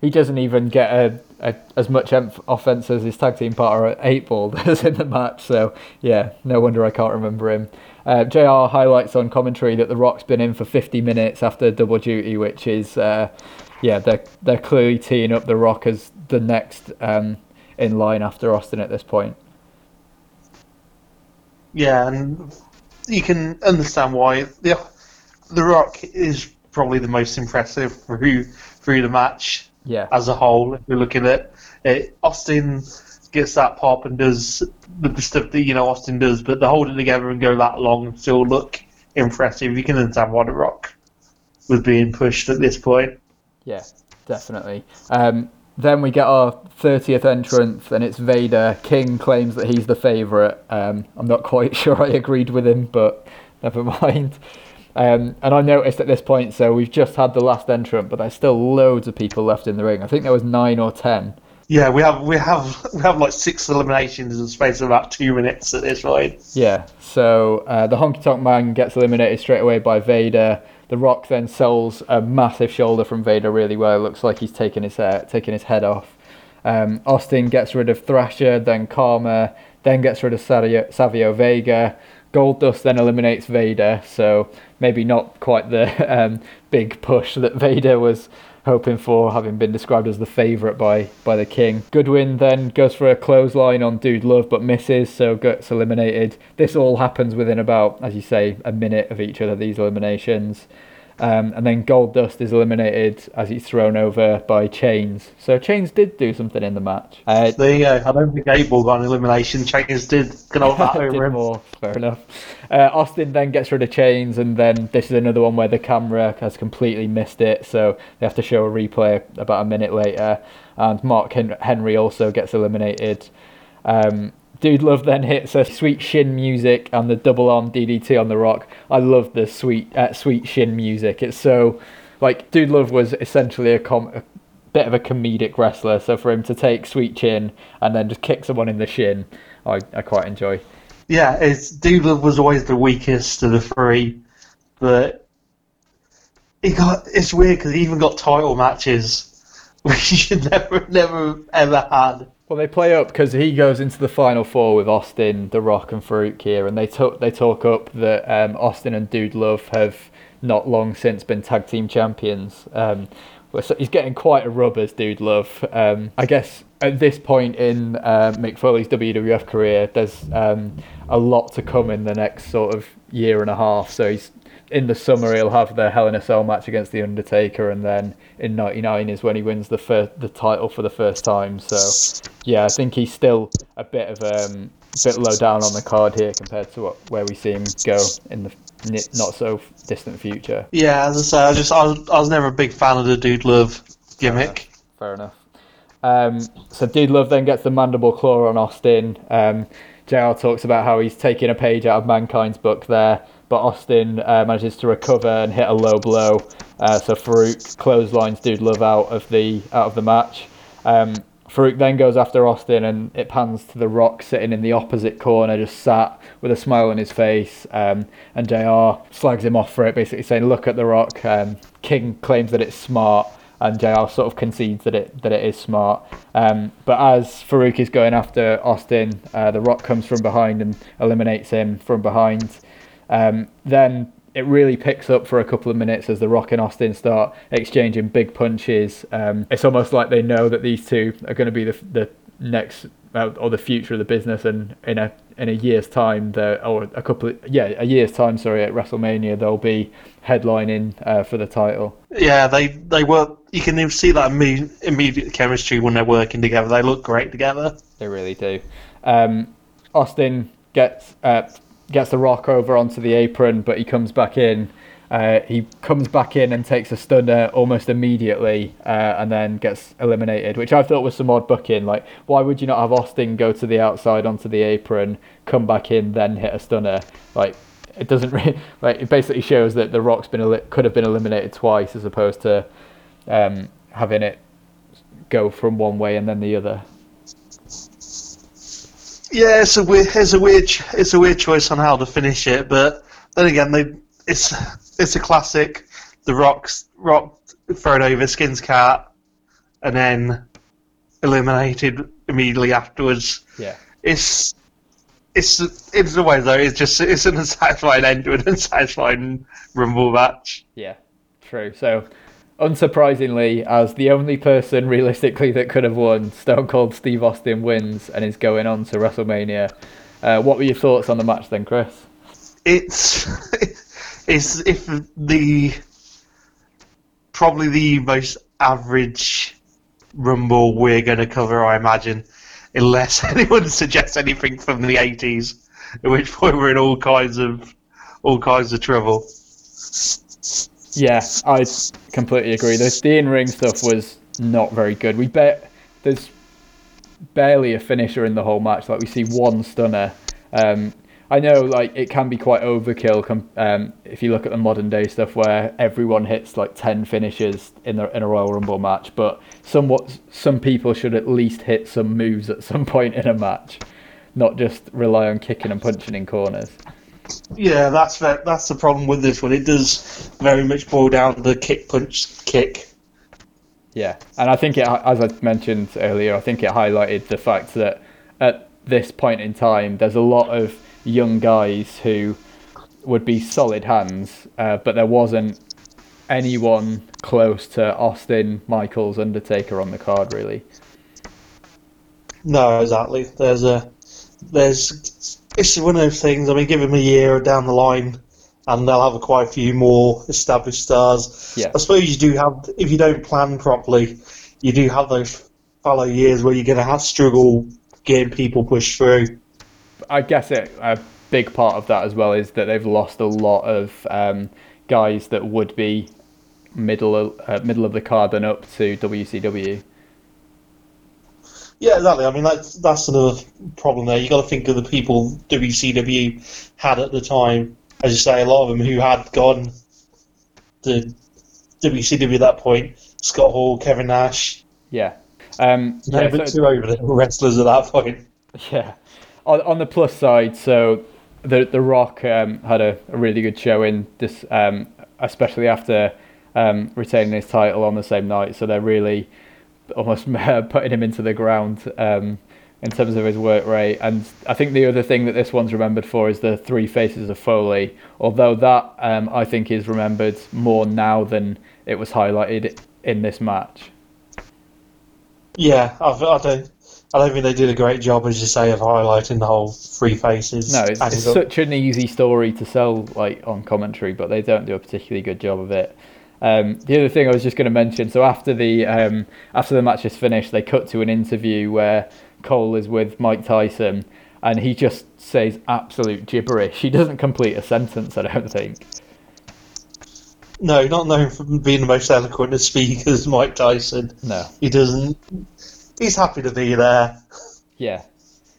He doesn't even get a, a as much emph- offense as his tag team partner at 8 Ball does in the match. So, yeah, no wonder I can't remember him. Uh, JR highlights on commentary that The Rock's been in for 50 minutes after double duty, which is, uh, yeah, they're, they're clearly teeing up The Rock as the next um, in line after Austin at this point. Yeah, and you can understand why the the Rock is probably the most impressive through through the match Yeah. as a whole. If we're looking at it, Austin gets that pop and does the stuff that you know Austin does, but to hold it together and go that long and still look impressive, you can understand why the Rock was being pushed at this point. Yeah, definitely. Um, then we get our 30th entrance, and it's Vader. King claims that he's the favourite. Um, I'm not quite sure I agreed with him, but never mind. Um, and I noticed at this point, so we've just had the last entrant, but there's still loads of people left in the ring. I think there was nine or ten. Yeah, we have we have we have like six eliminations in the space of about two minutes at this point. Yeah, so uh, the Honky Tonk Man gets eliminated straight away by Vader. The Rock then sells a massive shoulder from Vader really well. It looks like he's taking his uh, taking his head off. Um, Austin gets rid of Thrasher, then Kama, then gets rid of Savio, Savio Vega. Goldust then eliminates Vader, so maybe not quite the um, big push that Vader was hoping for, having been described as the favourite by, by the King. Goodwin then goes for a clothesline on Dude Love but misses, so gets eliminated. This all happens within about, as you say, a minute of each other, these eliminations. Um, and then Goldust is eliminated as he's thrown over by Chains. So Chains did do something in the match. Uh, There you go. I don't think 8 Ball got an elimination. Chains did get all that over him. more. Fair enough. Uh, Austin then gets rid of chains, and then this is another one where the camera has completely missed it, so they have to show a replay about a minute later. And Mark Hen- Henry also gets eliminated. Um, Dude Love then hits a sweet shin music and the double arm DDT on the rock. I love the sweet uh, sweet shin music. It's so like Dude Love was essentially a, com- a bit of a comedic wrestler, so for him to take sweet chin and then just kick someone in the shin, I, I quite enjoy. Yeah, it's Dude Love was always the weakest of the three, but he got it's weird because he even got title matches which you never, never, ever had. Well, they play up because he goes into the final four with Austin, The Rock, and Faarooq here, and they talk they talk up that um, Austin and Dude Love have not long since been tag team champions. Um, so he's getting quite a rub as Dude Love. Um, I guess at this point in uh, Mick Foley's WWF career, there's um, a lot to come in the next sort of year and a half. So he's in the summer he'll have the Hell in a Cell match against the Undertaker, and then in '99 is when he wins the first, the title for the first time. So yeah, I think he's still a bit of um, a bit low down on the card here compared to what, where we see him go in the not so distant future. Yeah, as I say, I just I was, I was never a big fan of the Dude Love gimmick. Fair enough. Fair enough. Um, so Dude Love then gets the mandible claw on Austin. Um, JR talks about how he's taking a page out of Mankind's book there but Austin uh, manages to recover and hit a low blow. Uh, so Faarooq clotheslines Dude Love out of the out of the match. Um, Faarooq then goes after Austin, and it pans to The Rock sitting in the opposite corner, just sat with a smile on his face. Um, and JR slags him off for it, basically saying, "Look at The Rock." Um, King claims that it's smart, and JR sort of concedes that it that it is smart. Um, but as Faarooq is going after Austin, uh, The Rock comes from behind and eliminates him from behind. Um, then it really picks up for a couple of minutes as the Rock and Austin start exchanging big punches. Um, it's almost like they know that these two are going to be the the next uh, or the future of the business, and in a in a year's time, or a couple of, yeah a year's time, sorry, at WrestleMania they'll be headlining uh, for the title. Yeah, they they work. You can see that immediate, immediate chemistry when they're working together. They look great together. They really do. Um, Austin gets uh, gets the rock over onto the apron, but he comes back in. Uh, he comes back in and takes a stunner almost immediately, uh, and then gets eliminated, which I thought was some odd booking. Like, why would you not have Austin go to the outside onto the apron, come back in, then hit a stunner? Like, it doesn't really like. It basically shows that the Rock's been could have been eliminated twice as opposed to um, having it go from one way and then the other. Yeah, it's a weird, it's a weird, it's a weird choice on how to finish it. But then again, they, it's it's a classic. The Rock's Rock thrown over Skins cat, and then eliminated immediately afterwards. Yeah, it's it's it's the way though. It's just it's an unsatisfying end to an unsatisfying Rumble match. Yeah, true. So unsurprisingly, as the only person realistically that could have won, Stone Cold Steve Austin wins and is going on to WrestleMania. Uh, what were your thoughts on the match then, Chris? It's it's if the probably the most average Rumble we're going to cover, I imagine, unless anyone suggests anything from the '80s, at which point we're in all kinds of all kinds of trouble. Yeah, I completely agree. The, the in-ring stuff was not very good. We bet there's barely a finisher in the whole match. Like we see one stunner. Um, I know, like it can be quite overkill. Com- um, if you look at the modern day stuff, where everyone hits like ten finishes in the in a Royal Rumble match, but somewhat some people should at least hit some moves at some point in a match, not just rely on kicking and punching in corners. Yeah, that's the, that's the problem with this one. It does very much boil down to the kick, punch, kick. Yeah, and I think it, as I mentioned earlier, I think it highlighted the fact that at this point in time, there's a lot of young guys who would be solid hands, uh, but there wasn't anyone close to Austin, Michaels, Undertaker on the card, really. No, exactly. There's a there's it's one of those things. I mean, give them a year down the line, and they'll have quite a few more established stars. Yeah. I suppose you do have, if you don't plan properly, you do have those fallow years where you're going to have struggle getting people pushed through. I guess it, a big part of that as well is that they've lost a lot of um, guys that would be middle of, uh, middle of the card and up to WCW. Yeah, exactly. I mean, that's that's another problem there. You got to think of the people WCW had at the time. As you say, a lot of them who had gone to WCW at that point. Scott Hall, Kevin Nash. Yeah. Um, yeah, so, two over the wrestlers at that point. Yeah. On, on the plus side, so the the Rock um, had a, a, really good showing this, um, especially after um, retaining his title on the same night. So they're really almost putting him into the ground um, in terms of his work rate. And I think the other thing that this one's remembered for is the three faces of Foley. Although that um, I think is remembered more now than it was highlighted in this match. Yeah, I've, I don't. I don't think they did a great job, as you say, of highlighting the whole three faces. No, it's, it's such an easy story to sell like on commentary, but they don't do a particularly good job of it. Um, the other thing I was just going to mention, so after the um, after the match is finished, they cut to an interview where Cole is with Mike Tyson, and he just says absolute gibberish. He doesn't complete a sentence, I don't think. No, not known for being the most eloquent of speakers, Mike Tyson. No, he doesn't. He's happy to be there. Yeah.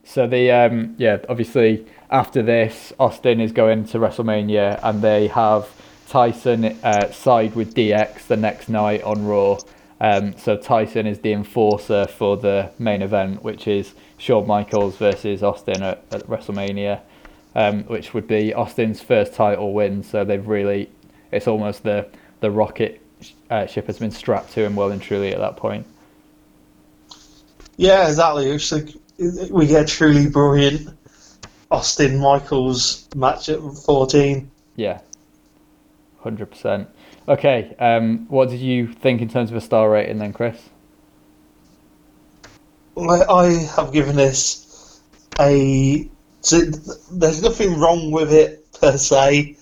So the um, yeah, obviously after this, Austin is going to WrestleMania, and they have Tyson uh, side with DX the next night on Raw. Um, so Tyson is the enforcer for the main event, which is Shawn Michaels versus Austin at, at WrestleMania, um, which would be Austin's first title win. So they've really, it's almost the the rocket uh, ship has been strapped to him well and truly at that point. Yeah, exactly. It's like we get truly brilliant Austin Michaels match at 14. Yeah, hundred percent. Okay, um, what did you think in terms of a star rating then, Chris? I have given this a. There's nothing wrong with it per se.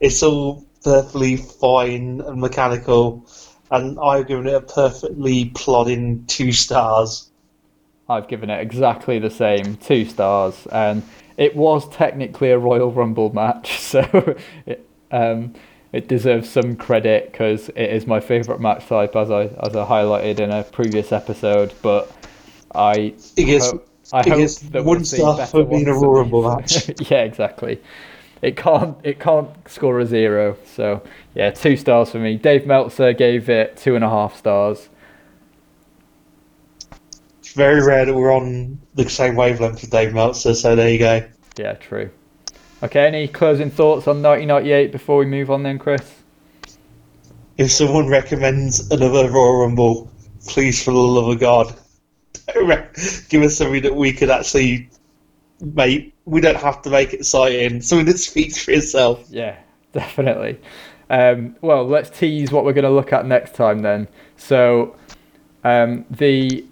It's all perfectly fine and mechanical, and I've given it a perfectly plodding two stars. I've given it exactly the same, two stars, and it was technically a Royal Rumble match, so it, um, it deserves some credit because it is my favourite match type, as I as I highlighted in a previous episode. But I it ho- I it hope that one we'll star for being a Royal match. yeah, exactly. It can't it can't score a zero, so yeah, two stars for me. Dave Meltzer gave it two and a half stars. It's very rare that we're on the same wavelength with Dave Meltzer, so there you go. Yeah, true. Okay, any closing thoughts on 1998 before we move on then, Chris? If someone recommends another Royal Rumble, please, for the love of God, give us something that we could actually make. We don't have to make it exciting. Something that speaks for itself. Yeah, definitely. Um, well, let's tease what we're going to look at next time then. So, um, the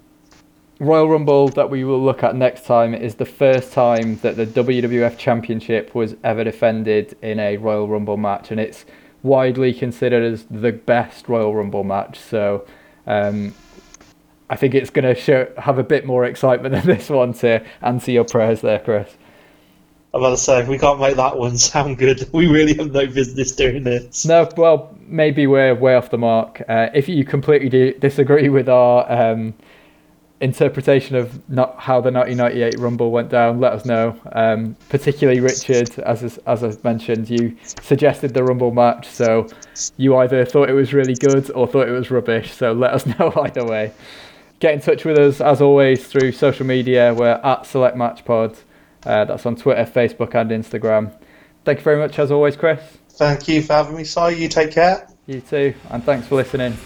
Royal Rumble that we will look at next time is the first time that the WWF Championship was ever defended in a Royal Rumble match, and it's widely considered as the best Royal Rumble match. So um, I think it's going to have a bit more excitement than this one to answer your prayers there, Chris. I'm about to say, if we can't make that one sound good, we really have no business doing this. No, well, maybe we're way off the mark. Uh, if you completely disagree with our um, interpretation of not how the 1998 Rumble went down, let us know. Um, particularly Richard, as as I mentioned, you suggested the Rumble match, so you either thought it was really good or thought it was rubbish. So let us know either way. Get in touch with us as always through social media. We're at Select Match Pod. Uh, that's on Twitter, Facebook, and Instagram. Thank you very much as always, Chris. Thank you for having me, Si. You take care. You too, and thanks for listening.